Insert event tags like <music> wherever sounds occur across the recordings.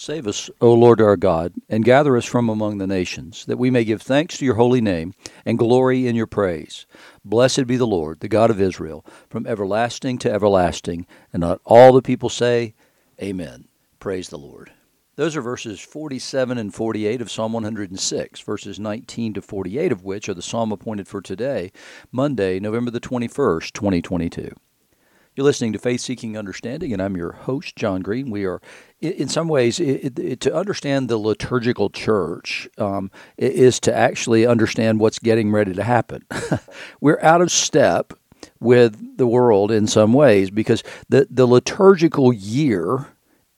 Save us, O Lord our God, and gather us from among the nations, that we may give thanks to your holy name and glory in your praise. Blessed be the Lord, the God of Israel, from everlasting to everlasting. And not all the people say, Amen. Praise the Lord. Those are verses 47 and 48 of Psalm 106, verses 19 to 48 of which are the psalm appointed for today, Monday, November the 21st, 2022. You're listening to Faith Seeking Understanding, and I'm your host, John Green. We are, in some ways, it, it, to understand the liturgical church um, is to actually understand what's getting ready to happen. <laughs> We're out of step with the world in some ways because the, the liturgical year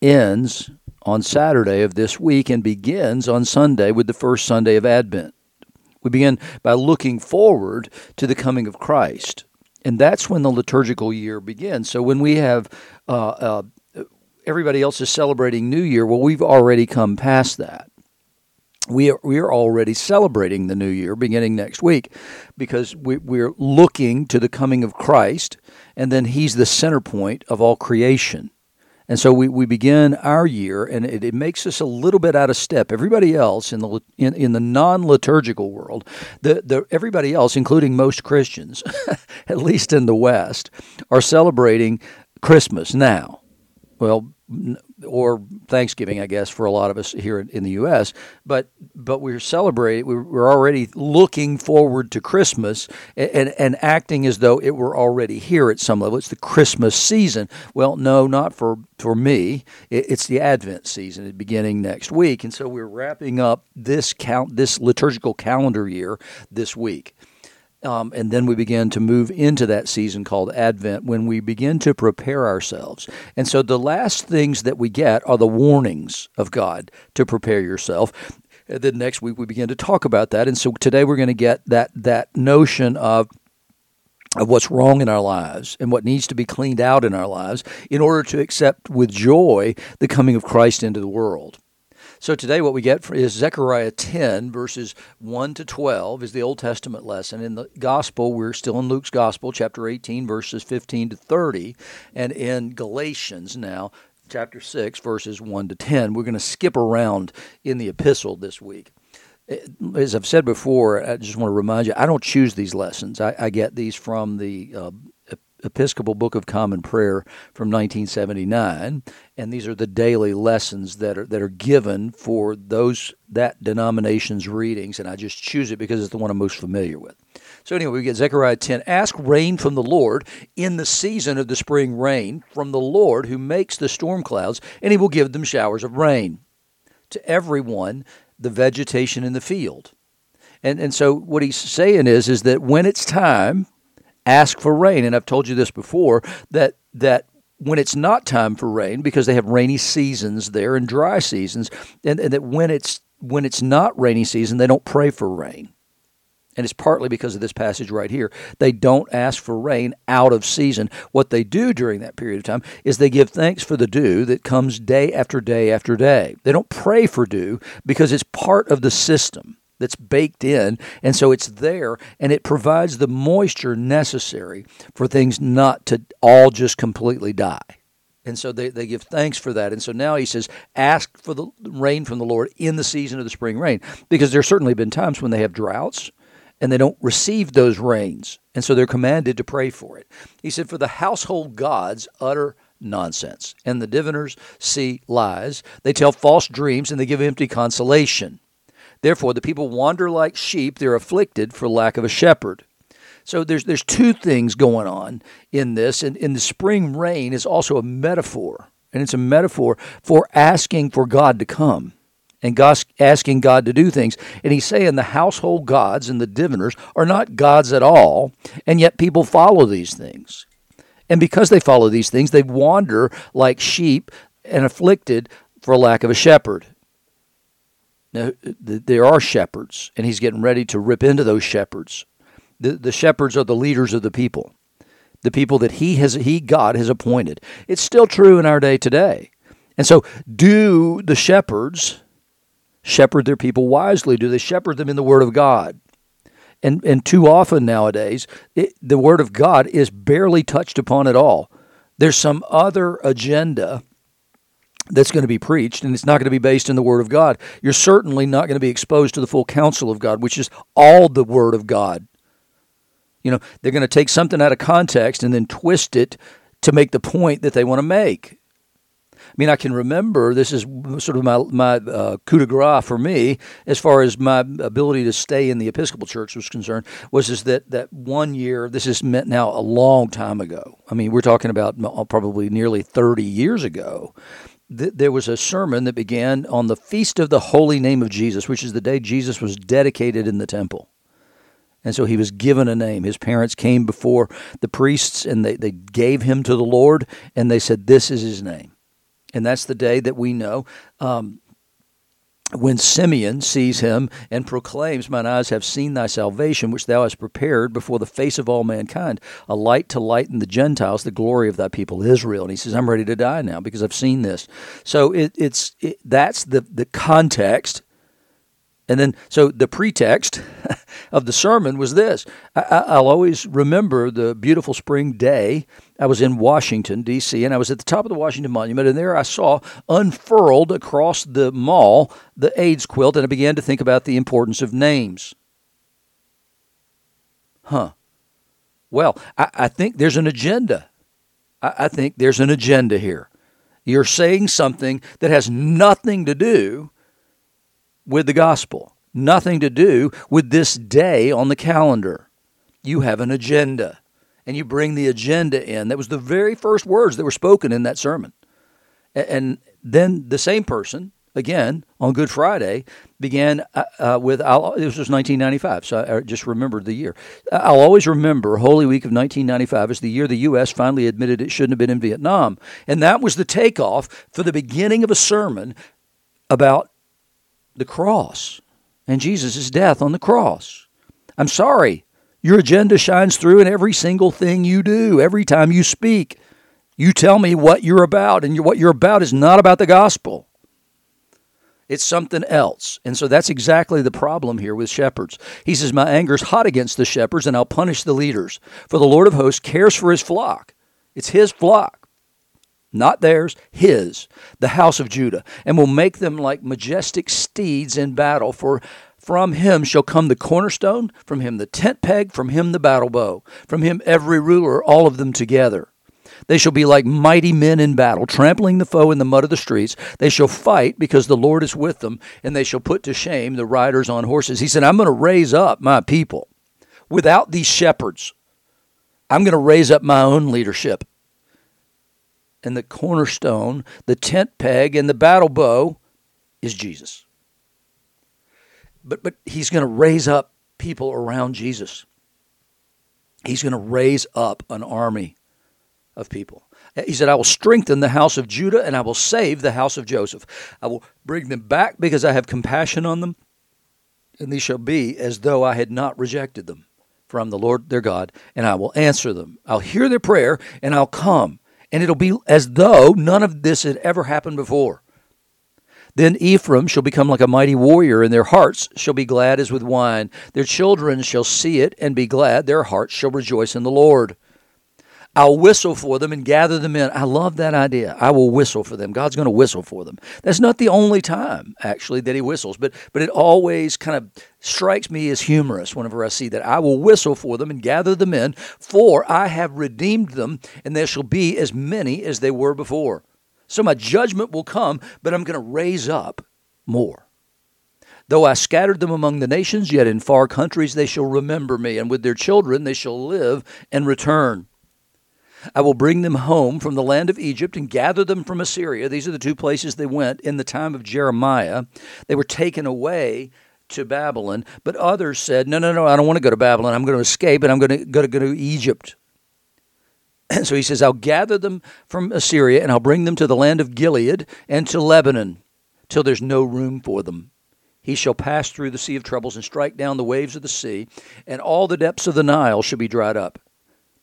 ends on Saturday of this week and begins on Sunday with the first Sunday of Advent. We begin by looking forward to the coming of Christ and that's when the liturgical year begins. So when we have uh, uh, everybody else is celebrating New Year, well, we've already come past that. We are, we are already celebrating the new year beginning next week because we, we're looking to the coming of Christ, and then He's the center point of all creation. And so we, we begin our year, and it, it makes us a little bit out of step. Everybody else in the in, in the non liturgical world, the, the everybody else, including most Christians, <laughs> at least in the West, are celebrating Christmas now. Well, or Thanksgiving, I guess, for a lot of us here in, the U.S. But but we're celebrating. We're already looking forward to Christmas and, and, and acting as though it were already here at some level. It's the Christmas season. Well, no, not for for me. It, it's the Advent season, beginning next week, and so we're wrapping up this count this liturgical calendar year this week. Um, and then we begin to move into that season called Advent when we begin to prepare ourselves. And so the last things that we get are the warnings of God to prepare yourself. And then next week we begin to talk about that. And so today we're going to get that that notion of of what's wrong in our lives and what needs to be cleaned out in our lives in order to accept with joy the coming of Christ into the world. So today, what we get is Zechariah 10, verses 1 to 12, is the Old Testament lesson. In the Gospel, we're still in Luke's Gospel, chapter 18, verses 15 to 30. And in Galatians now, chapter 6, verses 1 to 10. We're going to skip around in the epistle this week as I've said before, I just want to remind you, I don't choose these lessons. I, I get these from the uh, Episcopal Book of Common Prayer from 1979, and these are the daily lessons that are that are given for those that denomination's readings, and I just choose it because it's the one I'm most familiar with. So anyway, we get Zechariah 10. Ask rain from the Lord in the season of the spring rain from the Lord who makes the storm clouds, and he will give them showers of rain to everyone the vegetation in the field. And and so what he's saying is is that when it's time ask for rain. And I've told you this before that that when it's not time for rain, because they have rainy seasons there and dry seasons, and, and that when it's when it's not rainy season, they don't pray for rain. And it's partly because of this passage right here. They don't ask for rain out of season. What they do during that period of time is they give thanks for the dew that comes day after day after day. They don't pray for dew because it's part of the system that's baked in, and so it's there, and it provides the moisture necessary for things not to all just completely die. And so they, they give thanks for that. And so now he says, ask for the rain from the Lord in the season of the spring rain. Because there's certainly been times when they have droughts and they don't receive those rains. And so they're commanded to pray for it. He said, For the household gods utter nonsense, and the diviners see lies. They tell false dreams and they give empty consolation. Therefore, the people wander like sheep, they're afflicted for lack of a shepherd. So there's there's two things going on in this, and in the spring rain is also a metaphor, and it's a metaphor for asking for God to come and God, asking God to do things. And he's saying the household gods and the diviners are not gods at all, and yet people follow these things. And because they follow these things, they wander like sheep and afflicted for lack of a shepherd. Now, there are shepherds, and he's getting ready to rip into those shepherds. The, the shepherds are the leaders of the people, the people that he has, he God has appointed. It's still true in our day today. And so, do the shepherds shepherd their people wisely? Do they shepherd them in the Word of God? And and too often nowadays, it, the Word of God is barely touched upon at all. There's some other agenda that's going to be preached, and it's not going to be based in the Word of God. You're certainly not going to be exposed to the full counsel of God, which is all the Word of God. You know, they're going to take something out of context and then twist it to make the point that they want to make. I mean, I can remember this is sort of my my uh, coup de grace for me as far as my ability to stay in the Episcopal Church was concerned. Was is that that one year? This is meant now a long time ago. I mean, we're talking about probably nearly thirty years ago there was a sermon that began on the feast of the holy name of Jesus, which is the day Jesus was dedicated in the temple. And so he was given a name. His parents came before the priests and they, they gave him to the Lord and they said, This is his name. And that's the day that we know um, when Simeon sees him and proclaims, Mine eyes have seen thy salvation, which thou hast prepared before the face of all mankind, a light to lighten the Gentiles, the glory of thy people Israel. And he says, I'm ready to die now because I've seen this. So it, it's it, that's the, the context and then, so the pretext <laughs> of the sermon was this. I, will always remember the beautiful spring day. I was in Washington, D.C., and I was at the top of the Washington Monument, and there I saw unfurled across the mall the AIDS quilt, and I began to think about the importance of names. Huh. Well, I, I think there's an agenda. I, I think there's an agenda here. You're saying something that has nothing to do with the gospel, nothing to do with this day on the calendar. You have an agenda, and you bring the agenda in. That was the very first words that were spoken in that sermon. And then the same person, again, on Good Friday, began uh, uh, with, I'll, this was 1995, so I just remembered the year. I'll always remember Holy Week of 1995 as the year the U.S. finally admitted it shouldn't have been in Vietnam. And that was the takeoff for the beginning of a sermon about the cross and Jesus' death on the cross. I'm sorry. Your agenda shines through in every single thing you do, every time you speak. You tell me what you're about, and what you're about is not about the gospel. It's something else. And so that's exactly the problem here with shepherds. He says, My anger is hot against the shepherds, and I'll punish the leaders. For the Lord of hosts cares for his flock. It's his flock not theirs, his, the house of Judah, and will make them like majestic steeds in battle. For from him shall come the cornerstone, from him the tent peg, from him the battle bow, from him every ruler, all of them together. They shall be like mighty men in battle, trampling the foe in the mud of the streets. They shall fight because the Lord is with them, and they shall put to shame the riders on horses. He said, I'm going to raise up my people without these shepherds. I'm going to raise up my own leadership and the cornerstone, the tent peg, and the battle bow is Jesus. But, but he's going to raise up people around Jesus. He's going to raise up an army of people. He said, I will strengthen the house of Judah and I will save the house of Joseph. I will bring them back because I have compassion on them, and these shall be as though I had not rejected them from the Lord their God, and I will answer them. I'll hear their prayer and I'll come and it'll be as though none of this had ever happened before. Then Ephraim shall become like a mighty warrior, and their hearts shall be glad as with wine. Their children shall see it and be glad. Their hearts shall rejoice in the Lord. I'll whistle for them and gather them in. I love that idea. I will whistle for them. God's going to whistle for them. That's not the only time, actually, that He whistles, but, but it always kind of strikes me as humorous whenever I see that. I will whistle for them and gather them in, for I have redeemed them, and there shall be as many as they were before. So my judgment will come, but I'm going to raise up more. Though I scattered them among the nations, yet in far countries they shall remember me, and with their children they shall live and return. I will bring them home from the land of Egypt and gather them from Assyria. These are the two places they went in the time of Jeremiah. They were taken away to Babylon, but others said, No, no, no, I don't want to go to Babylon. I'm going to escape and I'm going to go to, go to Egypt. And <clears throat> so he says, I'll gather them from Assyria and I'll bring them to the land of Gilead and to Lebanon till there's no room for them. He shall pass through the sea of troubles and strike down the waves of the sea, and all the depths of the Nile shall be dried up.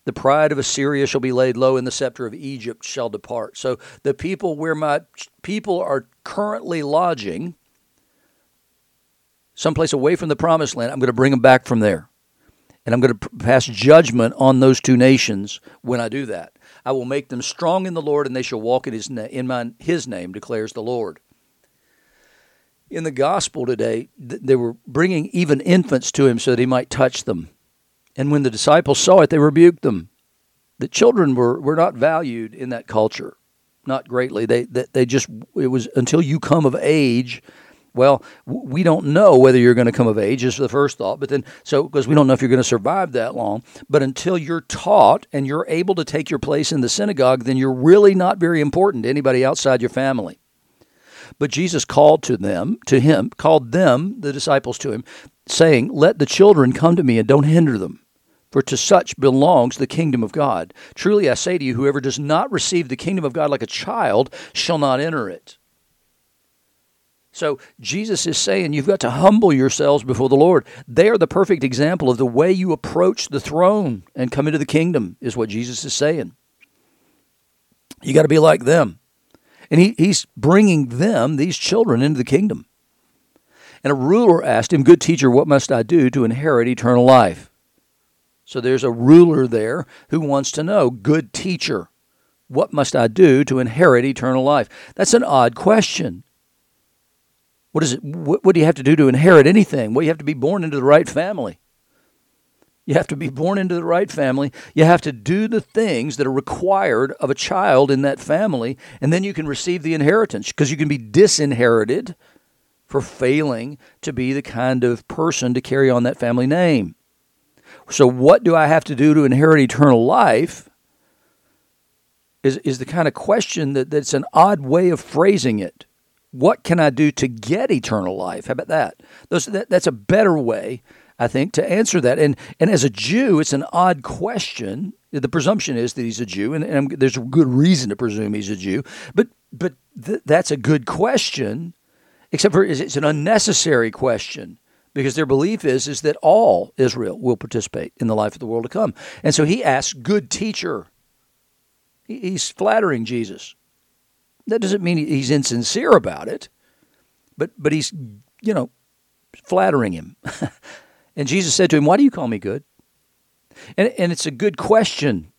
The pride of Assyria shall be laid low, and the scepter of Egypt shall depart. So the people where my people are currently lodging, someplace away from the promised land, I'm going to bring them back from there. And I'm going to pass judgment on those two nations when I do that. I will make them strong in the Lord, and they shall walk in his, na- in my, his name, declares the Lord. In the gospel today, they were bringing even infants to him so that he might touch them. And when the disciples saw it, they rebuked them. The children were, were not valued in that culture, not greatly. They, they, they just, it was until you come of age well, we don't know whether you're going to come of age, is the first thought. But then, so, because we don't know if you're going to survive that long. But until you're taught and you're able to take your place in the synagogue, then you're really not very important to anybody outside your family. But Jesus called to them, to him, called them, the disciples to him, saying, Let the children come to me and don't hinder them. For to such belongs the kingdom of God. Truly I say to you, whoever does not receive the kingdom of God like a child shall not enter it. So Jesus is saying you've got to humble yourselves before the Lord. They are the perfect example of the way you approach the throne and come into the kingdom, is what Jesus is saying. You got to be like them. And he, he's bringing them, these children, into the kingdom. And a ruler asked him, Good teacher, what must I do to inherit eternal life? So there's a ruler there who wants to know, Good teacher, what must I do to inherit eternal life? That's an odd question. What is it? What, what do you have to do to inherit anything? Well, you have to be born into the right family. You have to be born into the right family. You have to do the things that are required of a child in that family, and then you can receive the inheritance because you can be disinherited for failing to be the kind of person to carry on that family name. So, what do I have to do to inherit eternal life? Is, is the kind of question that, that's an odd way of phrasing it what can I do to get eternal life? How about that? Those, that that's a better way, I think, to answer that. And and as a Jew, it's an odd question. The presumption is that he's a Jew, and, and there's a good reason to presume he's a Jew. But but th- that's a good question, except for it's an unnecessary question because their belief is is that all Israel will participate in the life of the world to come. And so he asks, "Good teacher." He's flattering Jesus. That doesn't mean he's insincere about it, but but he's you know flattering him. <laughs> and Jesus said to him, "Why do you call me good?" And and it's a good question.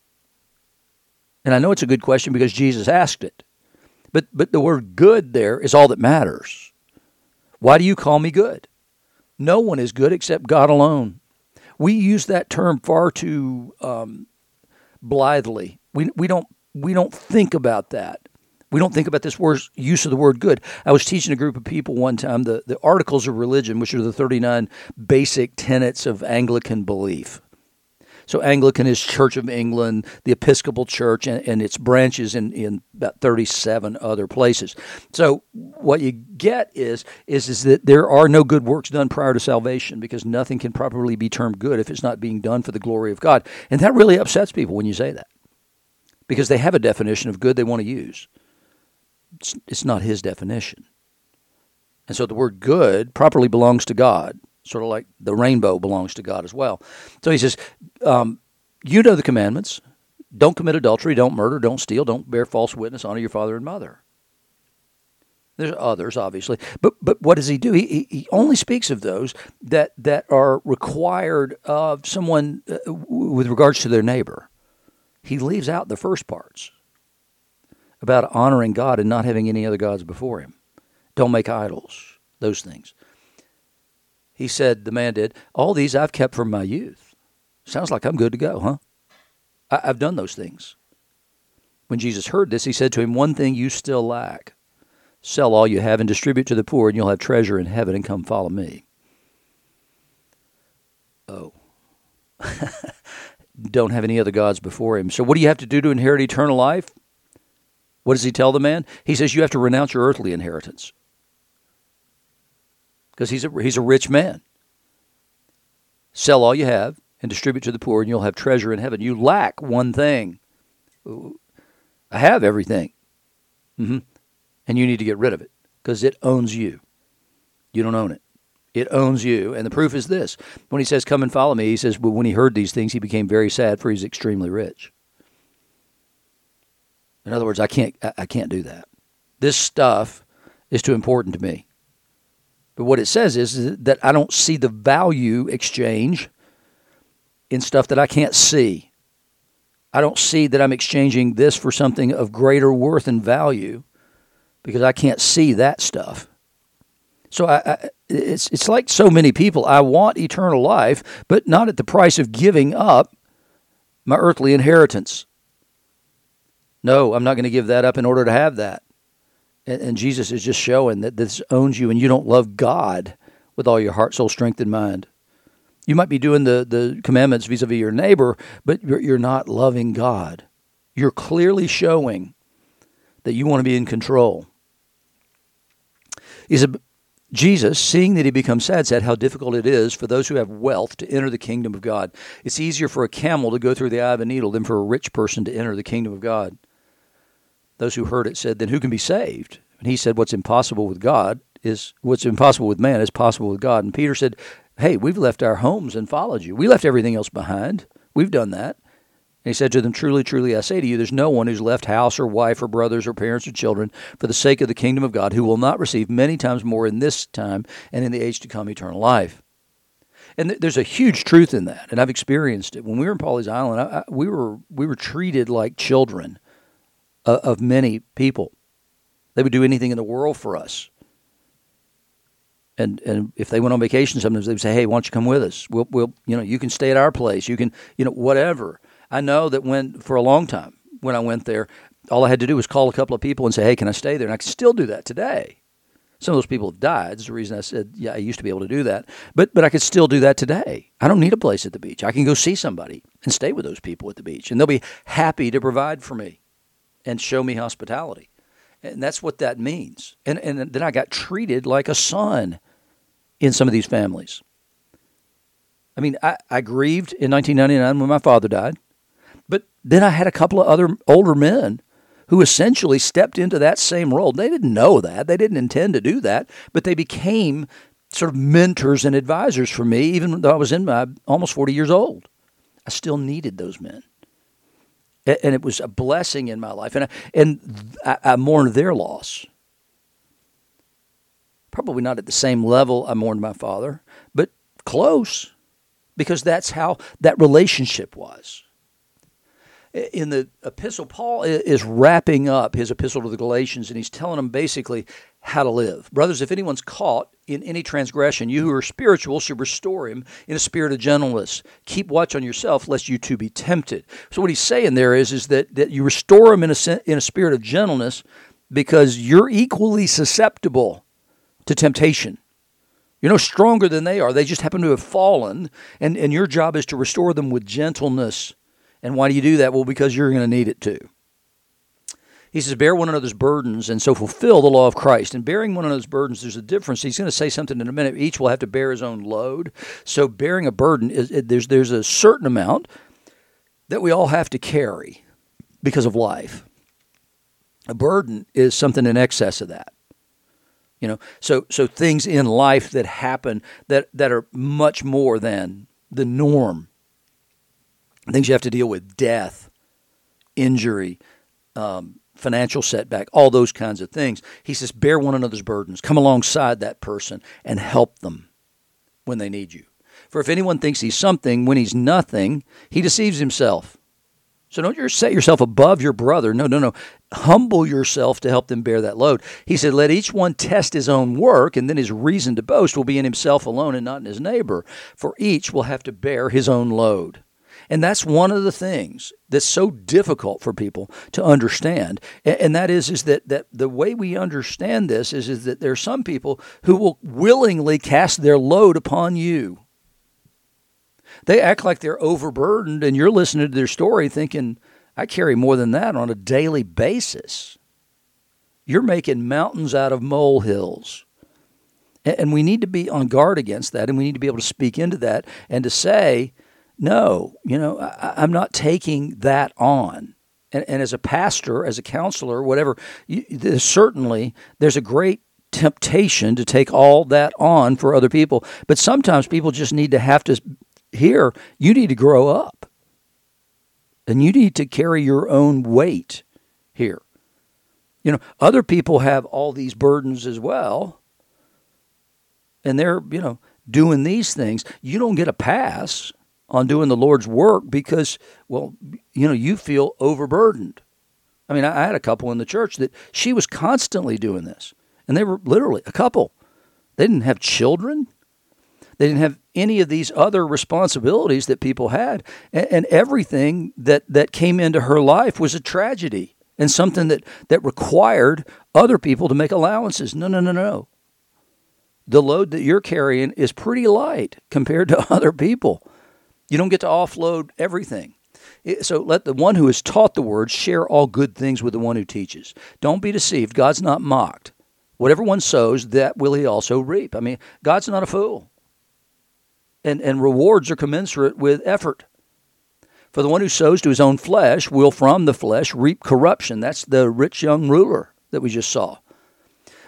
And I know it's a good question because Jesus asked it. But but the word good there is all that matters. Why do you call me good? No one is good except God alone. We use that term far too um, blithely. We, we don't we don't think about that. We don't think about this word, use of the word good. I was teaching a group of people one time the, the Articles of Religion, which are the 39 basic tenets of Anglican belief. So Anglican is Church of England, the Episcopal Church, and, and, its branches in, in about 37 other places. So what you get is, is, is that there are no good works done prior to salvation because nothing can properly be termed good if it's not being done for the glory of God. And that really upsets people when you say that because they have a definition of good they want to use it's, it's not his definition. And so the word good properly belongs to God, sort of like the rainbow belongs to God as well. So he says, um, You know the commandments don't commit adultery, don't murder, don't steal, don't bear false witness, honor your father and mother. There's others, obviously, but but what does he do? He, he only speaks of those that that are required of someone uh, with regards to their neighbor. He leaves out the first parts about honoring God and not having any other gods before him. Don't make idols, those things. He said, the man did, All these I've kept from my youth. Sounds like I'm good to go, huh? I, have done those things. When Jesus heard this, he said to him, One thing you still lack sell all you have and distribute to the poor, and you'll have treasure in heaven, and come follow me. Oh. <laughs> Don't have any other gods before him. So, what do you have to do to inherit eternal life? What does he tell the man? He says, You have to renounce your earthly inheritance. Because he's a, he's a rich man. Sell all you have and distribute to the poor, and you'll have treasure in heaven. You lack one thing. I have everything. Mm-hmm. And you need to get rid of it because it owns you. You don't own it. It owns you. And the proof is this. When he says, Come and follow me, he says, Well, when he heard these things, he became very sad, for he's extremely rich. In other words, I can't I can't do that. This stuff is too important to me. But what it says is that I don't see the value exchange in stuff that I can't see. I don't see that I'm exchanging this for something of greater worth and value because I can't see that stuff. So I, I, it's it's like so many people. I want eternal life, but not at the price of giving up my earthly inheritance. No, I'm not going to give that up in order to have that. And, and Jesus is just showing that this owns you, and you don't love God with all your heart, soul, strength, and mind. You might be doing the, the commandments vis a vis your neighbor, but you're, you're not loving God. You're clearly showing that you want to be in control. Is Jesus, seeing that he becomes sad, said how difficult it is for those who have wealth to enter the kingdom of God. It's easier for a camel to go through the eye of a needle than for a rich person to enter the kingdom of God. Those who heard it said, Then who can be saved? And he said, What's impossible with God is what's impossible with man is possible with God. And Peter said, Hey, we've left our homes and followed you. We left everything else behind. We've done that. And he said to them, Truly, truly, I say to you, there's no one who's left house or wife or brothers or parents or children for the sake of the kingdom of God who will not receive many times more in this time and in the age to come eternal life. And th- there's a huge truth in that, and I've experienced it. When we were in Pawleys Island, I, I, we were we were treated like children of, of many people. They would do anything in the world for us. And and if they went on vacation, sometimes they would say, "Hey, why don't you come with us? We'll we'll you know you can stay at our place. You can you know whatever." I know that when for a long time when I went there, all I had to do was call a couple of people and say, "Hey, can I stay there?" And I can still do that today. Some of those people have died. That's the reason I said, "Yeah, I used to be able to do that." But but I could still do that today. I don't need a place at the beach. I can go see somebody and stay with those people at the beach, and they'll be happy to provide for me and show me hospitality. And that's what that means. And and then I got treated like a son in some of these families. I mean, I, I grieved in 1999 when my father died. But then I had a couple of other older men who essentially stepped into that same role. They didn't know that, they didn't intend to do that, but they became sort of mentors and advisors for me, even though I was in my almost 40 years old. I still needed those men. And it was a blessing in my life. And I, and I, I mourned their loss. Probably not at the same level I mourned my father, but close, because that's how that relationship was in the epistle, Paul is wrapping up his epistle to the Galatians and he's telling them basically how to live. Brothers, if anyone's caught in any transgression, you who are spiritual should restore him in a spirit of gentleness. Keep watch on yourself, lest you too be tempted. So what he's saying there is, is that, that you restore him in a, in a spirit of gentleness because you're equally susceptible to temptation. You're no stronger than they are. They just happen to have fallen, and, and your job is to restore them with gentleness and why do you do that? Well, because you're going to need it too. He says, Bear one another's burdens and so fulfill the law of Christ. And bearing one another's burdens, there's a difference. He's going to say something in a minute. Each will have to bear his own load. So, bearing a burden, is, there's, there's a certain amount that we all have to carry because of life. A burden is something in excess of that. You know, so so things in life that happen that that are much more than the norm things you have to deal with death, injury, um, financial setback, all those kinds of things. He says, bear one another's burdens, come alongside that person and help them when they need you. For if anyone thinks he's something when he's nothing, he deceives himself. So don't set yourself above your brother. No, no, no. Humble yourself to help them bear that load. He said, Let each one test his own work, and then his reason to boast will be in himself alone and not in his neighbor. For each will have to bear his own load. And that's one of the things that's so difficult for people to understand. And that is, is that, that the way we understand this is, is that there are some people who will willingly cast their load upon you. They act like they're overburdened, and you're listening to their story thinking, I carry more than that on a daily basis. You're making mountains out of molehills. And we need to be on guard against that, and we need to be able to speak into that and to say, no, you know, I, am not taking that on. And, and, as a pastor, as a counselor, whatever, you, there's certainly there's a great temptation to take all that on for other people. But sometimes people just need to have to hear you need to grow up, and you need to carry your own weight here. You know, other people have all these burdens as well, and they're you know doing these things. You don't get a pass on doing the Lord's work because, well, you know, you feel overburdened. I mean, I had a couple in the church that she was constantly doing this, and they were literally a couple. They didn't have children. They didn't have any of these other responsibilities that people had, and, everything that that came into her life was a tragedy and something that that required other people to make allowances. No, no, no, no. The load that you're carrying is pretty light compared to <laughs> other people. You don't get to offload everything. So let the one who is taught the word share all good things with the one who teaches. Don't be deceived. God's not mocked. Whatever one sows, that will he also reap. I mean, God's not a fool. And, and rewards are commensurate with effort. For the one who sows to his own flesh will from the flesh reap corruption. That's the rich young ruler that we just saw.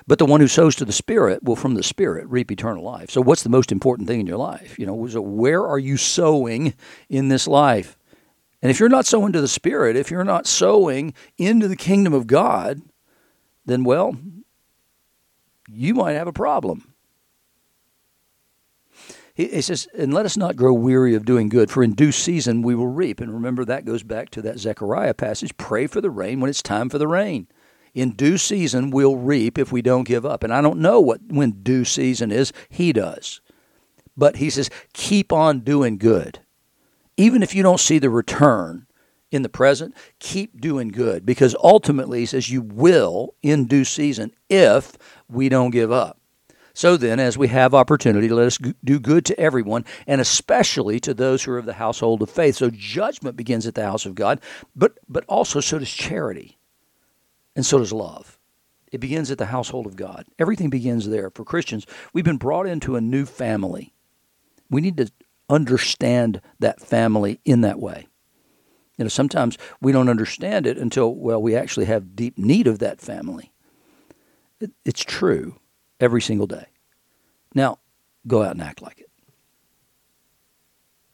But the one who sows to the Spirit will from the Spirit reap eternal life. So, what's the most important thing in your life? You know, so where are you sowing in this life? And if you're not sowing to the Spirit, if you're not sowing into the kingdom of God, then, well, you might have a problem. He, says, and let us not grow weary of doing good, for in due season we will reap. And remember, that goes back to that Zechariah passage pray for the rain when it's time for the rain. In due season we'll reap if we don't give up. And I don't know what when due season is, he does. But he says, keep on doing good. Even if you don't see the return in the present, keep doing good because ultimately, he says, you will in due season if we don't give up. So then, as we have opportunity, let us do good to everyone, and especially to those who are of the household of faith. So judgment begins at the house of God, but but also so does charity, and so does love. It begins at the household of God. Everything begins there. For Christians, we've been brought into a new family. We need to understand that family in that way. You know, sometimes we don't understand it until, well, we actually have deep need of that family. It, it's true every single day. Now, go out and act like it.